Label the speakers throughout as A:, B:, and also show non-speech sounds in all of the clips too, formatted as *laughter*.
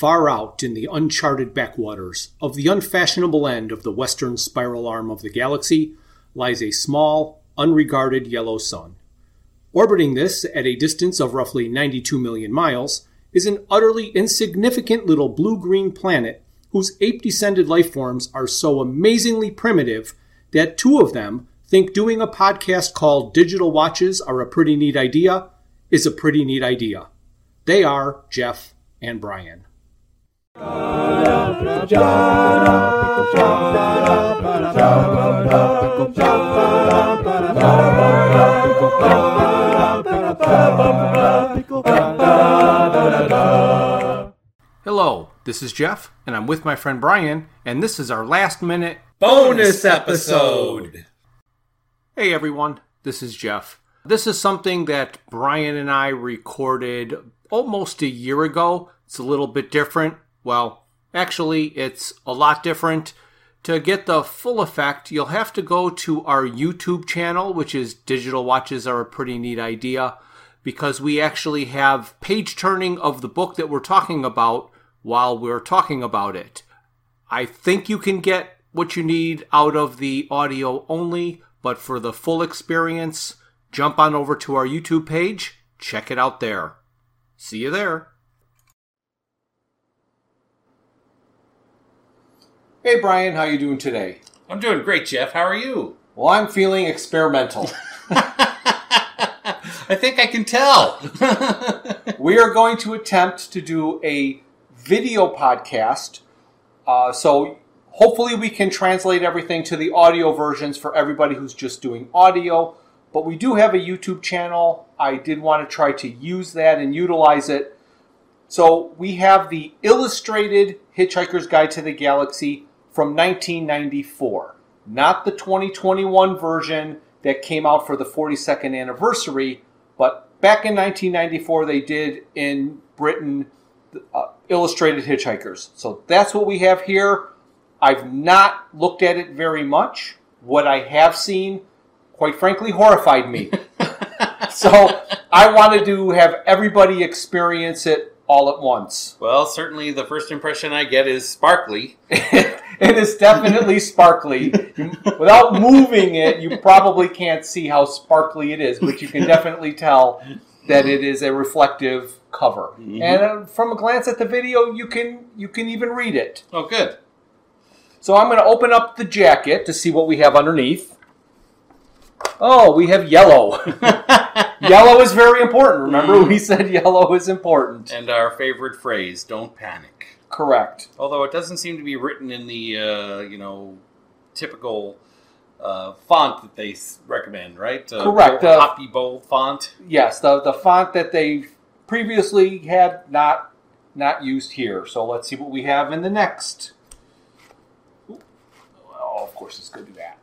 A: Far out in the uncharted backwaters of the unfashionable end of the western spiral arm of the galaxy lies a small, unregarded yellow sun. Orbiting this at a distance of roughly 92 million miles is an utterly insignificant little blue green planet whose ape descended life forms are so amazingly primitive that two of them think doing a podcast called Digital Watches Are a Pretty Neat Idea is a pretty neat idea. They are Jeff and Brian. Hello, this is Jeff, and I'm with my friend Brian, and this is our last minute
B: bonus episode.
A: Hey everyone, this is Jeff. This is something that Brian and I recorded almost a year ago. It's a little bit different. Well, actually, it's a lot different. To get the full effect, you'll have to go to our YouTube channel, which is Digital Watches Are a Pretty Neat Idea, because we actually have page turning of the book that we're talking about while we're talking about it. I think you can get what you need out of the audio only, but for the full experience, jump on over to our YouTube page, check it out there. See you there. Hey Brian, how you doing today?
B: I'm doing great, Jeff. How are you?
A: Well, I'm feeling experimental. *laughs*
B: I think I can tell. *laughs*
A: we are going to attempt to do a video podcast. Uh, so hopefully we can translate everything to the audio versions for everybody who's just doing audio. But we do have a YouTube channel. I did want to try to use that and utilize it. So we have the illustrated Hitchhiker's Guide to the Galaxy from 1994, not the 2021 version that came out for the 42nd anniversary, but back in 1994 they did in Britain uh, illustrated hitchhikers. So that's what we have here. I've not looked at it very much. What I have seen, quite frankly, horrified me. *laughs* so I wanted to have everybody experience it all at once.
B: Well, certainly the first impression I get is sparkly. *laughs*
A: it is definitely sparkly. Without moving it, you probably can't see how sparkly it is, but you can definitely tell that it is a reflective cover. Mm-hmm. And uh, from a glance at the video, you can you can even read it.
B: Oh, good.
A: So I'm going to open up the jacket to see what we have underneath. Oh, we have yellow. *laughs* yellow is very important. Remember, mm. we said yellow is important.
B: And our favorite phrase: "Don't panic."
A: Correct.
B: Although it doesn't seem to be written in the uh, you know typical uh, font that they recommend, right?
A: Uh, Correct.
B: The Hoppy Bowl font.
A: Yes, the the font that they previously had not not used here. So let's see what we have in the next. Oh, of course, it's going to do that.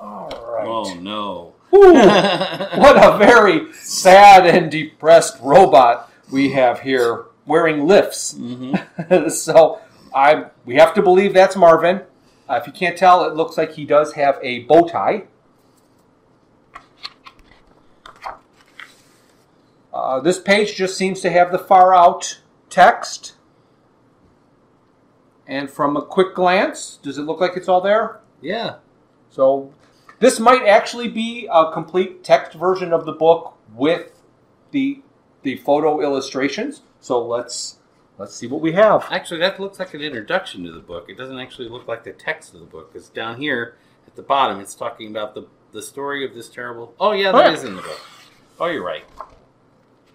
A: All right.
B: Oh no.
A: Ooh, *laughs* what a very sad and depressed robot we have here wearing lifts. Mm-hmm. *laughs* so I we have to believe that's Marvin. Uh, if you can't tell, it looks like he does have a bow tie. Uh, this page just seems to have the far out text. And from a quick glance, does it look like it's all there?
B: Yeah.
A: So this might actually be a complete text version of the book with the the photo illustrations. So let's let's see what we have.
B: Actually, that looks like an introduction to the book. It doesn't actually look like the text of the book because down here at the bottom, it's talking about the the story of this terrible. Oh yeah, that oh, yeah. is in the book. Oh, you're right.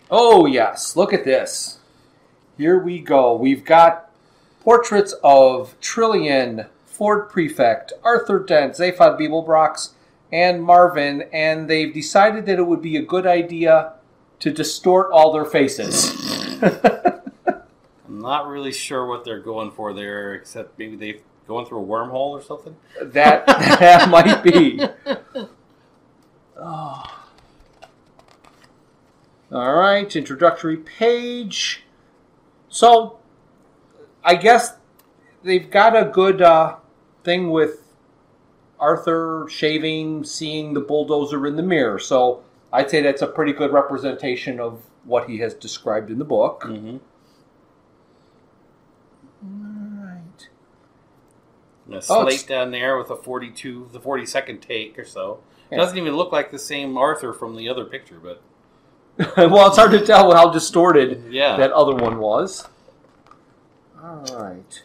A: Oh yes, look at this. Here we go. We've got portraits of Trillian, Ford Prefect, Arthur Dent, Zaphod Beeblebrox, and Marvin, and they've decided that it would be a good idea to distort all their faces.
B: I'm not really sure what they're going for there, except maybe they're going through a wormhole or something.
A: That *laughs* that might be. Oh. All right, introductory page. So, I guess they've got a good uh, thing with Arthur shaving, seeing the bulldozer in the mirror. So, I'd say that's a pretty good representation of what he has described in the book. Mm-hmm. All right.
B: And a
A: oh,
B: slate down there with a 42, the 42nd take or so.
A: Yeah.
B: Doesn't even look like the same Arthur from the other picture, but. *laughs*
A: well, it's hard to tell how distorted
B: yeah.
A: that other one was. All right.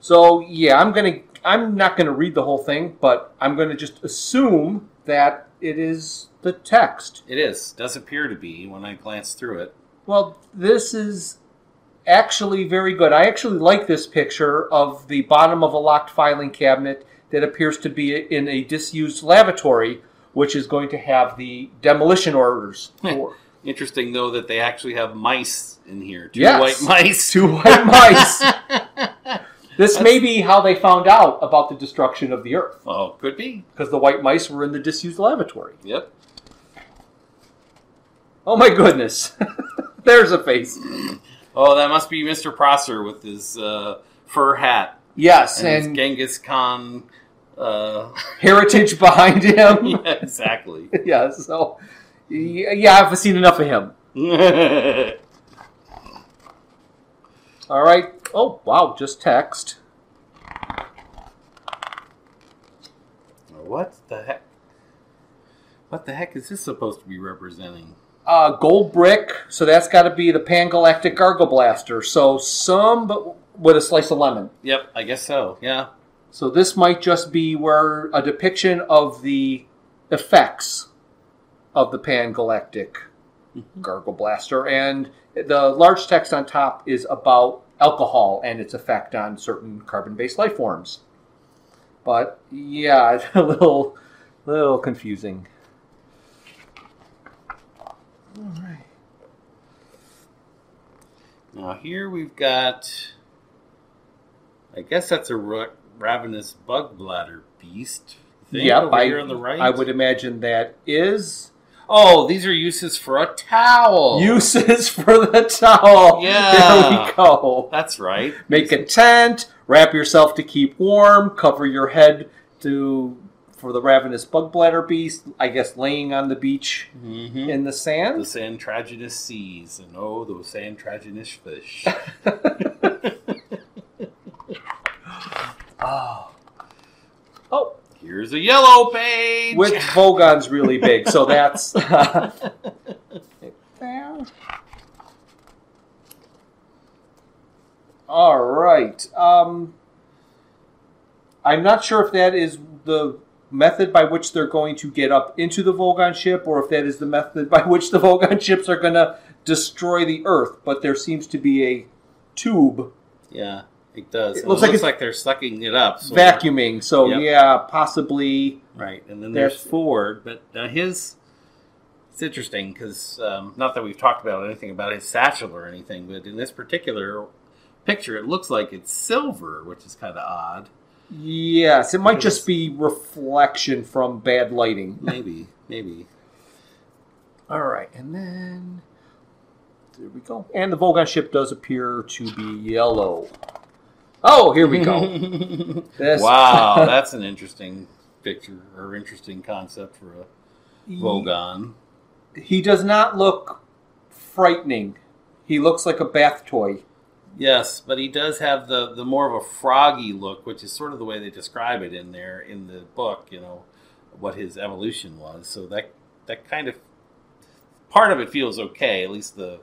A: So yeah, I'm gonna I'm not gonna read the whole thing, but I'm gonna just assume that it is the text.
B: it is. Does appear to be when I glance through it.
A: Well, this is actually very good. I actually like this picture of the bottom of a locked filing cabinet that appears to be in a disused lavatory, which is going to have the demolition orders *laughs* for
B: Interesting, though, that they actually have mice in here. Two
A: Yes.
B: white mice.
A: two white mice. *laughs* This may be how they found out about the destruction of the Earth,
B: Oh, could be.
A: because the white mice were in the disused lavatory.
B: Yep.
A: Oh my goodness! *laughs* There's a face.
B: Oh, that must be Mr. Prosser with his uh, fur hat
A: Yes,
B: and, his
A: and
B: Genghis Khan. Uh, *laughs*
A: heritage behind him. *laughs*
B: yeah, exactly.
A: yeah, so yeah, I've seen enough of him. All right. Oh wow, just text.
B: what the heck? What the heck is this supposed to be representing?
A: Uh, gold brick. So that's got to be the Pan Galactic Gargle Blaster. So some, but with a slice of lemon.
B: Yep, I guess so. Yeah.
A: So this might just be where a depiction of the effects of the Pan Galactic Gargle Blaster, and the large text on top is about alcohol and its effect on certain carbon-based life forms. But yeah, *laughs* it's a little, little confusing. All right.
B: Now here we've got. I guess that's a ravenous Bugblatter beast. Thing
A: Yep,
B: over
A: I,
B: here on the right.
A: I would imagine that is
B: Oh, these are uses for a towel.
A: uses for the towel.
B: Yeah.
A: There we go.
B: That's right.
A: Make a tent, wrap yourself to keep warm, cover your head to for the ravenous Bugblatter beast, I guess laying on the beach
B: Mm-hmm.
A: in the sand.
B: The
A: sand.
B: Santraginus seas, and oh, those santraginous fish.
A: oh. *laughs* *laughs*
B: Here's a yellow page.
A: with Vogons really big, so that's *laughs* All right. Um, I'm not sure if that is the method by which they're going to get up into the Vogon ship, or if that is the method by which the Vogon *laughs* ships are going to destroy the Earth. But there seems to be a tube
B: yeah, it does.
A: It looks like
B: looks like they're sucking it up. so-
A: vacuuming. So
B: Yep.
A: yeah, possibly.
B: Right, and then there's Ford, but uh, his. It's interesting because um, not that we've talked about anything about his satchel or anything, but in this particular picture, it looks like it's silver, which is kind of odd.
A: Yes, it might just be reflection from bad lighting. *laughs*
B: Maybe, maybe.
A: All right, and then there we go. And the Vogon ship does appear to be yellow. Oh, here we go. *laughs* This-
B: wow, *laughs* that's an interesting picture or interesting concept for a Vogon.
A: He does not look frightening. He looks like a bath toy.
B: Yes, but he does have the the more of a froggy look, which is sort of the way they describe it in there in the book. You know what his evolution was. So that that kind of part of it feels okay. At least the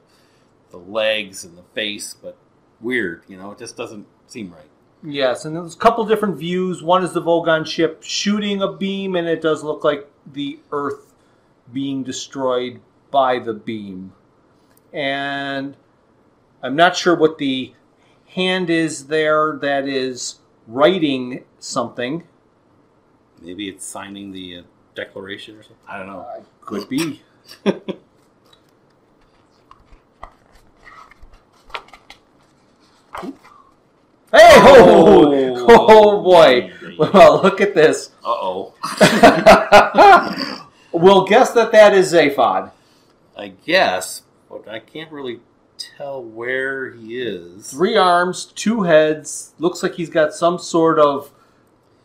B: the legs and the face, but weird. You know, it just doesn't seem right.
A: Yes, and there's a couple different views. One is the Vogon ship shooting a beam, and it does look like the Earth being destroyed by the beam. And I'm not sure what the hand is there that is writing something.
B: Maybe it's signing the uh, declaration or something. I don't know.
A: Uh, could be. *laughs* Hey, oh, oh boy. Well, look at this.
B: Uh oh. *laughs*
A: we'll guess that that is Zaphod.
B: I guess, but I can't really tell where he is.
A: Three arms, two heads. Looks like he's got some sort of.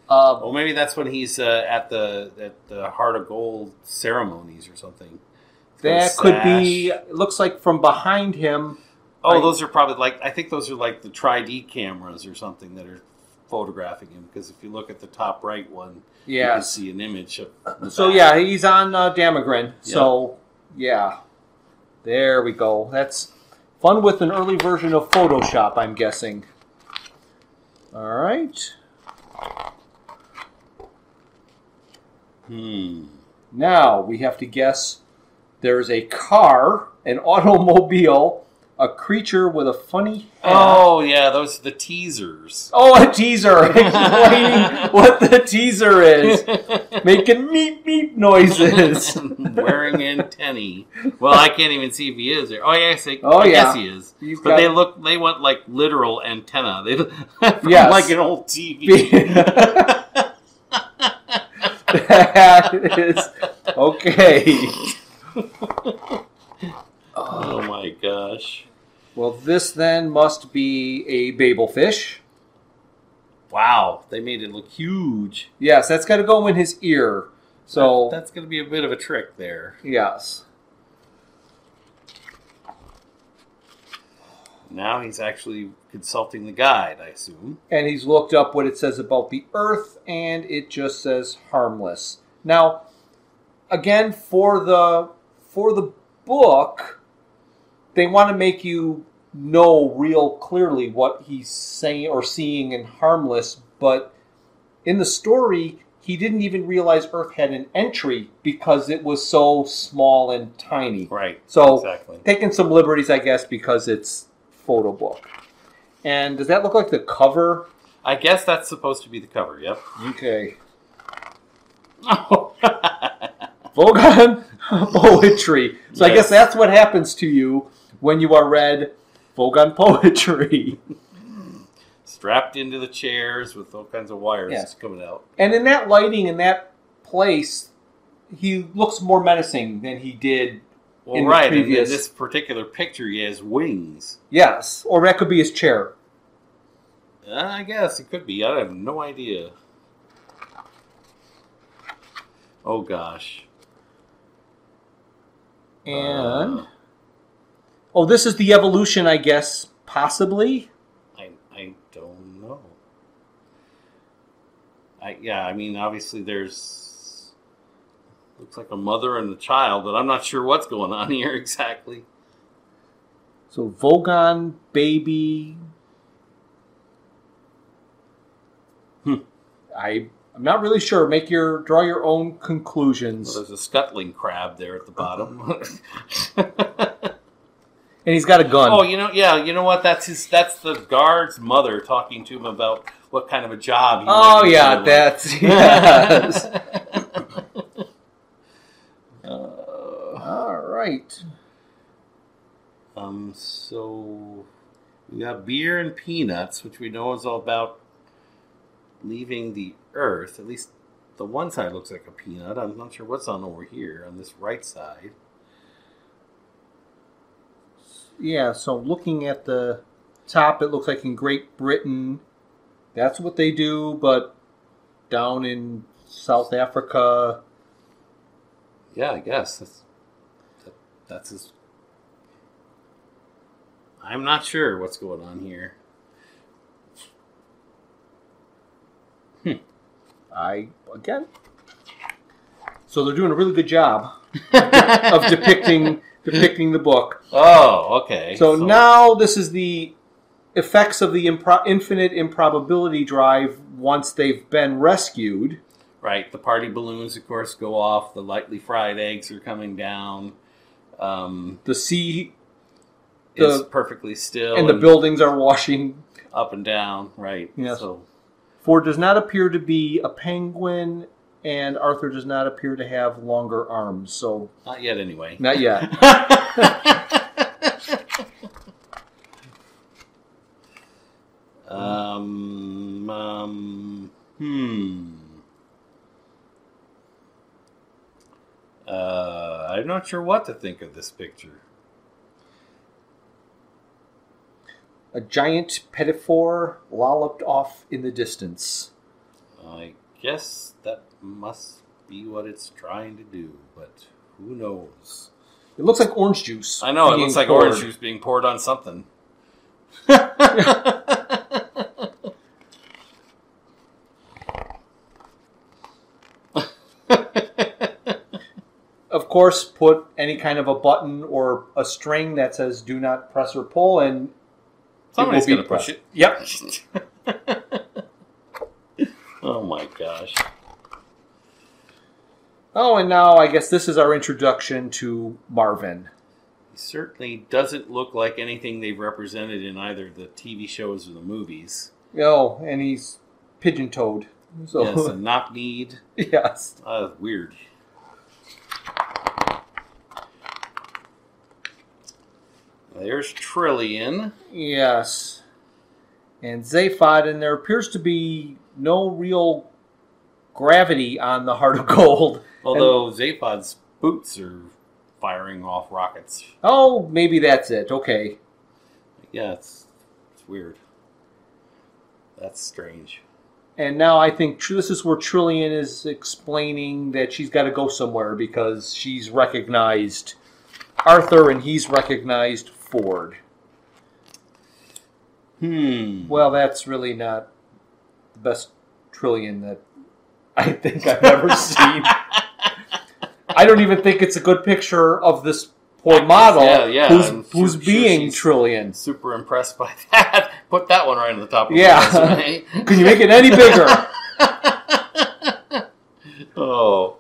A: Uh,
B: Well, maybe that's when he's uh, at the at the Heart of Gold ceremonies or something. He's got a
A: that could be. Looks like from behind him.
B: Oh, those are probably like I think those are like the Tri D cameras or something that are photographing him because if you look at the top right one, yeah. you can see an image of.
A: So
B: back.
A: yeah, he's on uh, Damogran. So yeah, there we go. That's fun with an early version of Photoshop, I'm guessing. All right.
B: Hmm.
A: Now we have to guess. There's a car, an automobile, a creature with a funny hat.
B: Oh yeah, those are the teasers.
A: Oh, a teaser *laughs* explaining what the teaser is, *laughs* making meep meep noises. *laughs*
B: Wearing antennae. Well, I can't even see if he is there. Oh yes, I,
A: Oh,
B: I
A: yeah.
B: guess he is.
A: He's
B: But
A: got-
B: they look. They want like literal antenna. They look
A: Yes.
B: like an old TV.
A: that is okay.
B: oh my gosh!
A: Well, this then must be a Babel fish.
B: Wow, they made it look huge.
A: Yes, that's got to go in his ear. So
B: that's going to be a bit of a trick there.
A: yes,
B: Now he's actually consulting the guide, I assume.
A: and he's looked up what it says about the Earth, and it just says harmless. Now, again, for the for the book, they want to make you know real clearly what he's saying or seeing in harmless, but in the story, he didn't even realize Earth had an entry because it was so small and tiny.
B: Right.
A: So
B: exactly.
A: taking some liberties, I guess, because it's photo book. And does that look like the cover?
B: I guess that's supposed to be the cover. Yep.
A: Okay. Vogon *laughs* poetry. So I guess that's what happens to you when you are read Vogon poetry. *laughs*
B: Strapped into the chairs with all kinds of wires
A: Yes.
B: coming out.
A: And in that lighting, in that place, he looks more menacing than he did.
B: Well,
A: In the
B: right. In
A: previous-
B: this particular picture, he has wings.
A: Yes, or that could be his chair.
B: Uh, I guess it could be. I have no idea. Oh gosh.
A: And
B: Uh,
A: oh, this is the evolution, I guess, possibly.
B: I I don't know. I yeah. I mean, obviously, there's looks like a mother and a child, but I'm not sure what's going on *laughs* here exactly.
A: So Vogon baby.
B: Hmm.
A: I I'm not really sure. Make your draw your own
B: Well,
A: conclusions.
B: there's a scuttling crab there at the bottom. *laughs* *laughs*
A: And he's got a gun.
B: oh, you know, yeah, you know what? That's his. That's the guard's mother talking to him about what kind of a job. He
A: Oh, yeah, that's *laughs* yes.
B: Uh,
A: All right.
B: um. So we got beer and peanuts, which we know is all about leaving the Earth. At least the one side looks like a peanut. I'm not sure what's on over here on this right side.
A: Yeah. So looking at the top, it looks like in Great Britain, that's what they do. But down in South Africa,
B: Yeah, I guess that's that, that's his. I'm not sure what's going on here. Hmm.
A: I again. So they're doing a really good job *laughs* of depicting depicting the book.
B: Oh, okay.
A: So, now this is the effects of the impro- infinite improbability drive once they've been rescued.
B: right, the party balloons, of course, go off. The lightly fried eggs are coming down. Um,
A: The sea The-
B: perfectly still
A: and the buildings are washing.
B: up and down. Right.
A: Yes.
B: So
A: Ford does not appear to be a penguin, and Arthur does not appear to have longer arms. So
B: not yet, anyway.
A: not yet. *laughs*
B: um, um, hmm. Uh, I'm not sure what to think of this picture.
A: a giant pedophore lolloped off in the distance
B: guess that must be what it's trying to do, but who knows?
A: It looks like orange juice.
B: I know, it looks like
A: poured.
B: orange juice being poured on something. *laughs*
A: of course, put any kind of a button or a string that says "Do not press or pull," and
B: somebody's going to push it.
A: Yep. *laughs*
B: Oh,
A: and now I guess this is our introduction to Marvin.
B: He certainly doesn't look like anything they've represented in either the TV shows or the movies.
A: Oh, and he's pigeon-toed. So
B: Yes, a *laughs* knock kneed.
A: yes.
B: Uh, weird. There's Trillian.
A: Yes. And Zaphod, and there appears to be no real gravity on the Heart of Gold.
B: Although Zaphod's boots are firing off rockets.
A: Oh, maybe that's it. Okay.
B: Yeah, it's, it's weird. That's strange.
A: And now I think this is where Trillian is explaining that she's got to go somewhere because she's recognized Arthur and he's recognized Ford.
B: Hmm.
A: Well, that's really not the best Trillian that I think I've ever seen. I don't even think it's a good picture of this poor model
B: Yeah, yeah,
A: who's,
B: I'm
A: who's
B: sure
A: being Trillian.
B: Super impressed by *laughs* that. Put that one right on the top of
A: Yeah.
B: the resume. *laughs*
A: Can you make it any bigger? *laughs*
B: oh.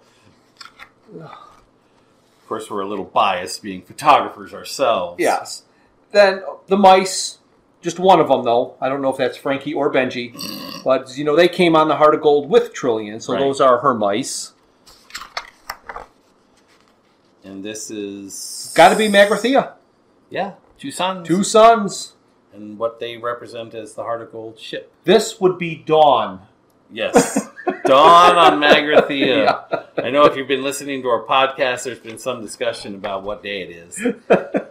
B: Of course, we're a little biased being photographers ourselves.
A: Yes. Then the mice, just one of them though. I don't know if that's Frankie or Benjy, but you know they came on the Heart of Gold with Trillian, so
B: Right.
A: those are her mice.
B: And this is.
A: Got to be Magrathea.
B: Yeah, two sons.
A: Two sons.
B: And what they represent as the Heart of Gold ship.
A: This would be Dawn.
B: Yes. *laughs* Dawn on Magrathea. I know if you've been listening to our podcast, there's been some discussion about what day it is. *laughs*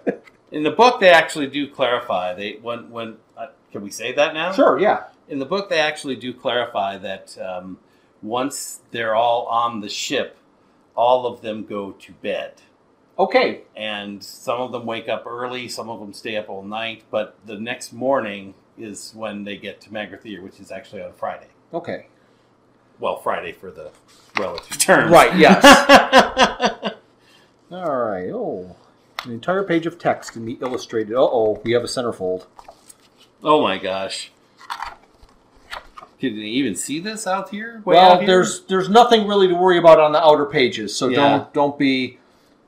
B: In the book, they actually do clarify. They when when uh, can we say that now?
A: Sure, yeah.
B: In the book, they actually do clarify that um, once they're all on the ship, all of them go to bed,
A: Okay.
B: and some of them wake up early, some of them stay up all night. But the next morning is when they get to Magrathea, which is actually on Friday.
A: Okay.
B: Well, Friday for the relative terms.
A: Right, yes. *laughs* All right. Oh, an entire page of text can be illustrated. Uh oh, we have a centerfold.
B: Oh my gosh. Can you even see this out here? Way
A: well,
B: out here?
A: there's there's nothing really to worry about on the outer pages, so
B: Yeah.
A: don't don't be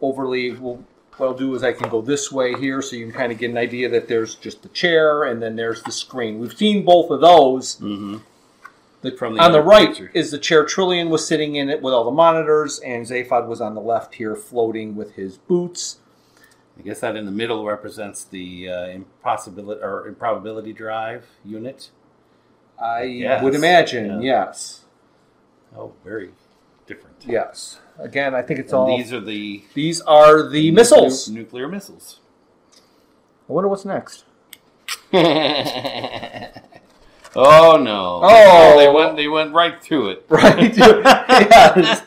A: overly. Well, what I'll do is I can go this way here, so you can kind of get an idea that there's just the chair and then there's the screen. We've seen both of those.
B: Mhm.
A: The,
B: From the
A: on the right
B: picture.
A: is the chair Trillian was sitting in it with all the monitors, and Zaphod was on the left here, floating with his boots.
B: I guess that in the middle represents the uh, impossibility or improbability drive unit.
A: I
B: Yes,
A: would imagine,
B: yeah.
A: yes,
B: Oh, very different.
A: yes. Again, I think it's
B: And
A: all.
B: these are the
A: These are the missiles.
B: nuclear missiles.
A: I wonder what's next. *laughs*
B: oh no!
A: Oh.
B: they went they went right through it. *laughs*
A: Right? *laughs* yes.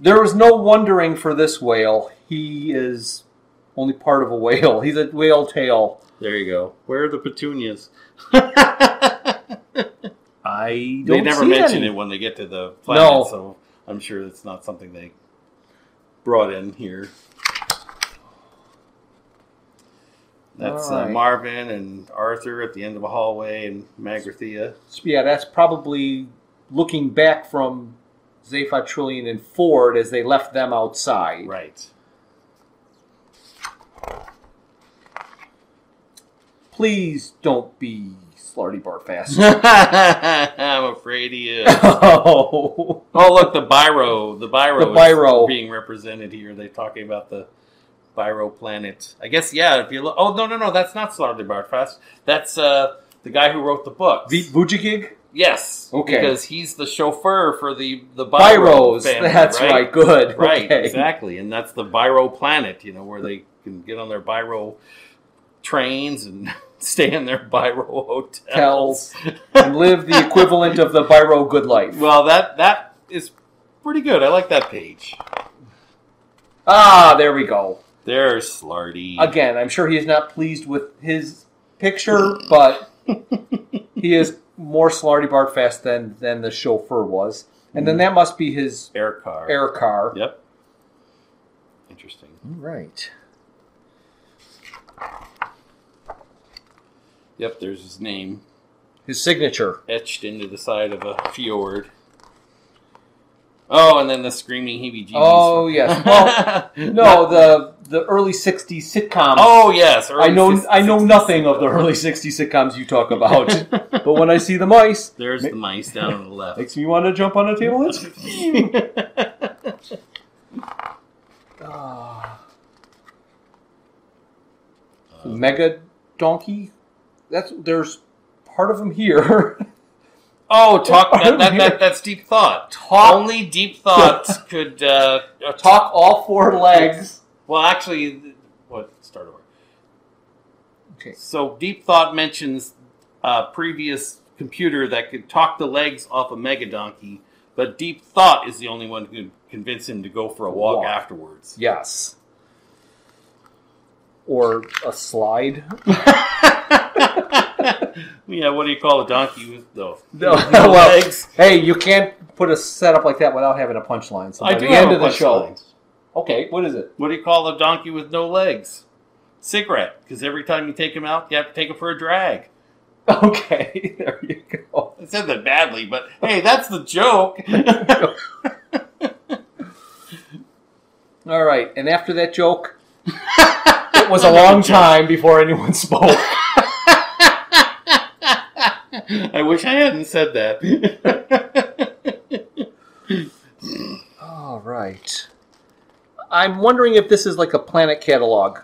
A: There was no wondering for this whale. He is only part of a whale. He's a whale tail.
B: There you go. Where are the petunias?
A: I don't
B: they never
A: see
B: mention
A: any.
B: it when they get to the planet,
A: No.
B: so I'm sure it's not something they brought in here. That's
A: All
B: uh. Marvin and Arthur at the end of a hallway and Magrathea.
A: Yeah, that's probably looking back from Zaphod Trillian and Ford as they left them outside.
B: Right.
A: Please don't be Slartibartfast. *laughs*
B: I'm afraid he is. *laughs*
A: oh.
B: Oh, look, the Biro. The Biro
A: The Biro.
B: being represented here. They're talking about the Biro planet. I guess, yeah, if you look. Oh, no, no, no, that's not Slartibartfast. That's uh, the guy who wrote the book.
A: The Voojagig?
B: Yes.
A: Okay.
B: Because he's the chauffeur for the, the Biro
A: Byros.
B: family,
A: That's right. Good.
B: Right,
A: Okay.
B: exactly. And that's the Biro planet, you know, where they can get on their Biro trains and stay in their Biro hotels.
A: Hotels. and live the equivalent of the Biro good life.
B: Well, that that is pretty good. I like that page.
A: Ah, there we go.
B: There's Slarty.
A: Again, I'm sure he is not pleased with his picture, but he is more Slartibartfast than than the chauffeur was. And then that must be his
B: Air car.
A: air car.
B: Yep. interesting.
A: Right.
B: Yep, there's his name
A: His signature.
B: etched into the side of a fjord. Oh, and then the screaming heebie-jeebies.
A: Oh yes. *laughs* Well, no, the the early '60s sitcoms.
B: oh yes.
A: I know I know
B: 60s
A: nothing of the early '60s sitcoms you talk *laughs* about, but when I see the mice,
B: There's the mice down on the left.
A: makes me want to jump on a table and *laughs* scream. Ah. Mega donkey. That's there's part of him here. *laughs*
B: oh, talk. That, that, that, *laughs* that's deep thought.
A: Talk
B: Only deep thoughts *laughs* could uh,
A: talk all four legs.
B: Well, actually, what start over?
A: Okay.
B: So deep thought mentions a previous computer that could talk the legs off a mega donkey, but deep thought is the only one who could convince him to go for a walk,
A: Walk.
B: afterwards.
A: Yes. Or a slide. *laughs*
B: yeah, what do you call a donkey with no,
A: No,
B: with no
A: well,
B: legs?
A: Hey, you can't put a setup like that without having a punchline. So by
B: I
A: the
B: do
A: end
B: have
A: of the show,
B: punchline.
A: okay, what is it?
B: What do you call a donkey with no legs? Cigarette, because every time you take him out, you have to take him for a drag. *laughs*
A: Okay, *laughs* there you go.
B: I said that badly, but hey, that's the joke.
A: All right, and after that joke, it was a long time before anyone spoke. *laughs*
B: I wish I hadn't said that.
A: All right. I'm wondering if this is like a planet catalog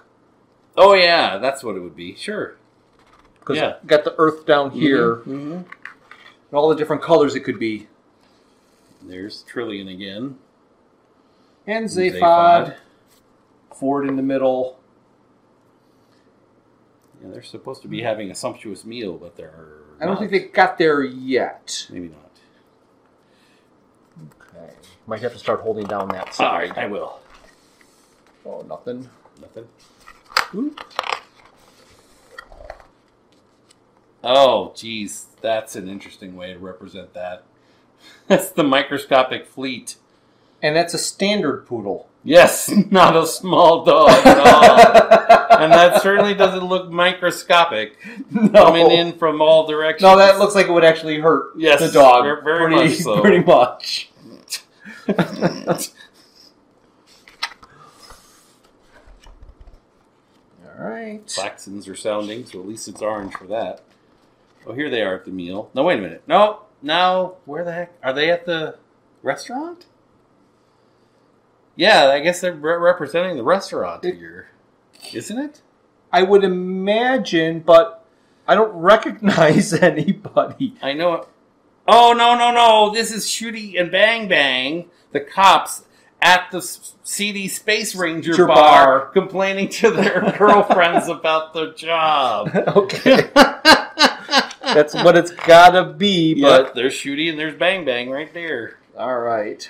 B: oh yeah, that's what it would be. Sure.
A: because
B: Yeah.
A: got the Earth down here
B: Mm-hmm.
A: and all the different colors it could be.
B: There's Trillian again.
A: And
B: Zaphod.
A: Zaphod, Ford in the middle.
B: Yeah, they're supposed to be having a sumptuous meal, but they're.
A: I don't think they got there yet.
B: Maybe not.
A: Okay. Might have to start holding down that
B: All
A: side.
B: right, I will.
A: Oh, nothing.
B: Nothing. Oh, geez, that's an interesting way to represent that. *laughs* That's the microscopic fleet.
A: And that's a standard poodle.
B: Yes, *laughs* not a small dog at all. and that certainly doesn't look microscopic. *laughs*
A: no.
B: Coming in from all directions.
A: No, that looks like it would actually hurt
B: Yes,
A: the dog.
B: ver- very
A: pretty,
B: much so. *laughs*
A: Pretty much. All right.
B: Saxons are sounding, so at least it's orange for that. Oh, here they are at the meal. No, wait a minute. No, now, Where the heck are they at the restaurant? Yeah, I guess they're re- representing the restaurant
A: It-
B: here, isn't it?
A: I would imagine, but I don't recognize *laughs* anybody.
B: I know. It. Oh no, no, no! This is Shooty and Bang Bang, the cops at the CD Space Ranger bar,
A: bar.
B: complaining to their *laughs* girlfriends about their job. *laughs*
A: okay. That's what it's gotta be,
B: But
A: but
B: there's Shooty and there's Bang Bang right there.
A: all right.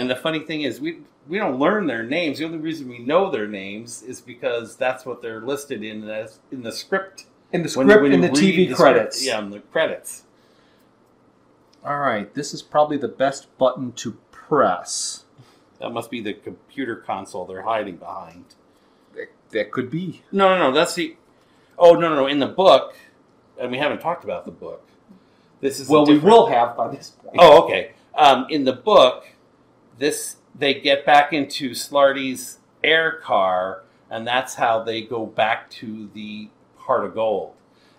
B: And the funny thing is, we we don't learn their names. The only reason we know their names is because that's what they're listed in as in the script.
A: In the script,
B: when
A: in the TV
B: the
A: credits.
B: Script, yeah, in the credits.
A: All right. This is probably the best button to press.
B: That must be the computer console they're hiding behind.
A: That, that could be.
B: No, no, no. That's the. Oh no, no, no. In the book, and we haven't talked about the book. This is
A: Well, we will have by this point.
B: Oh, okay. Um, in the book, this they get back into Slarty's air car, and that's how they go back to the heart of gold.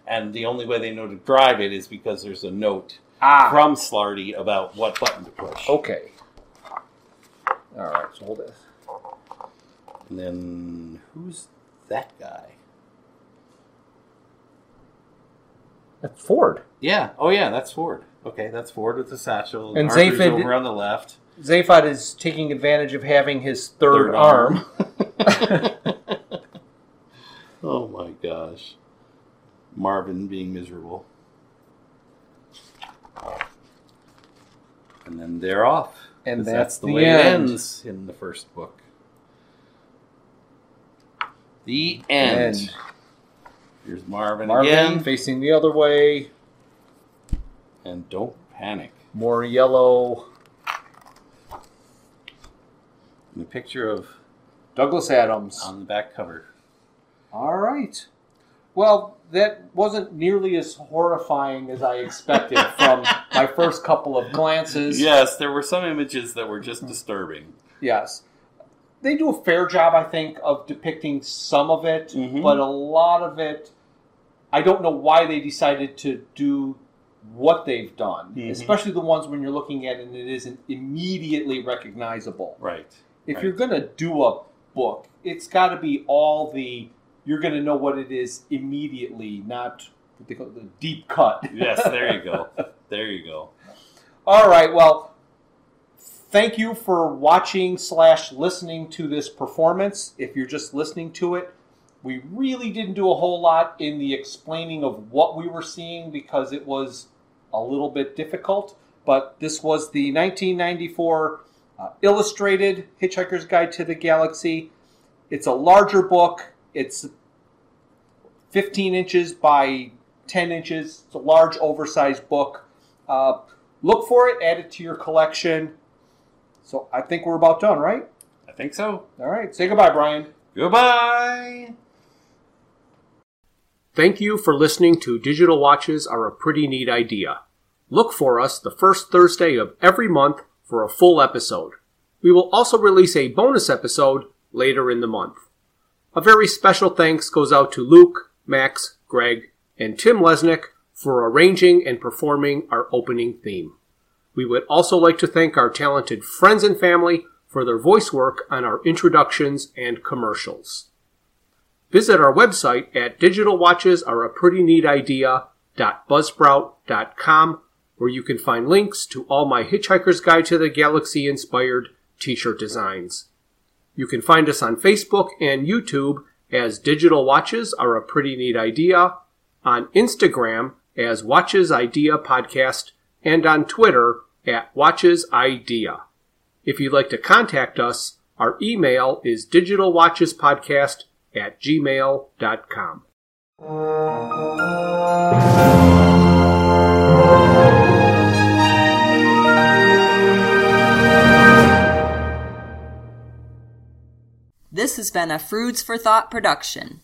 B: And the only way they know to drive it is because there's a note
A: Ah.
B: from Slarty about what button to push.
A: Okay. All right. So hold this.
B: And then who's that guy?
A: That's Ford.
B: Yeah. Oh, yeah. That's Ford. Okay, that's Ford with the satchel.
A: And Zaphod-
B: over on the left.
A: Zaphod is taking advantage of having his third, arm. *laughs*
B: oh my gosh. Marvin being miserable. And then they're off.
A: And
B: 'Cause
A: that's
B: the,
A: the
B: way
A: end.
B: it ends in the first book. The end.
A: End.
B: Here's Marvin,
A: Marvin
B: again.
A: facing the other way.
B: And don't panic.
A: More yellow.
B: And a picture of
A: Douglas Adams.
B: on the back cover.
A: All right. Well, that wasn't nearly as horrifying as I expected *laughs* from my first couple of glances.
B: Yes, there were some images that were just disturbing.
A: Yes. They do a fair job, I think, of depicting some of it,
B: Mhm.
A: but a lot of it, I don't know why they decided to do what they've done,
B: Mhm.
A: especially the ones when you're looking at it and it isn't immediately recognizable.
B: Right.
A: If
B: Right.
A: you're going to do a book, it's got to be all the, you're going to know what it is immediately, not what they call the deep cut.
B: Yes, there you go. *laughs* There you go.
A: All right. Well, thank you for watching slash listening to this performance. If you're just listening to it, we really didn't do a whole lot in the explaining of what we were seeing because it was a little bit difficult. But this was the 1994 uh, illustrated Hitchhiker's Guide to the Galaxy. It's a larger book. It's 15 inches by 10 inches. It's a large, oversized book. Uh, look for it, add it to your collection. So I think we're about done, right?
B: I think so.
A: All right. Say goodbye, Brian.
B: Goodbye.
A: Thank you for listening to Digital Watches Are a Pretty Neat Idea. Look for us the first Thursday of every month for a full episode. We will also release a bonus episode later in the month. A very special thanks goes out to Luke, Max, Greg, and Tim Lesnick for arranging and performing our opening theme. We would also like to thank our talented friends and family for their voice work on our introductions and commercials. Visit our website at digitalwatchesareaprettyneatidea.buzzsprout.com where you can find links to all my Hitchhiker's Guide to the Galaxy inspired t-shirt designs. You can find us on Facebook and YouTube as Digital Watches Are a Pretty Neat Idea, on Instagram as Watches Idea Podcast, and on Twitter at Watches Idea. If you'd like to contact us, our email is digitalwatchespodcast at gmail.com.
C: This has been a Fruits for Thought production.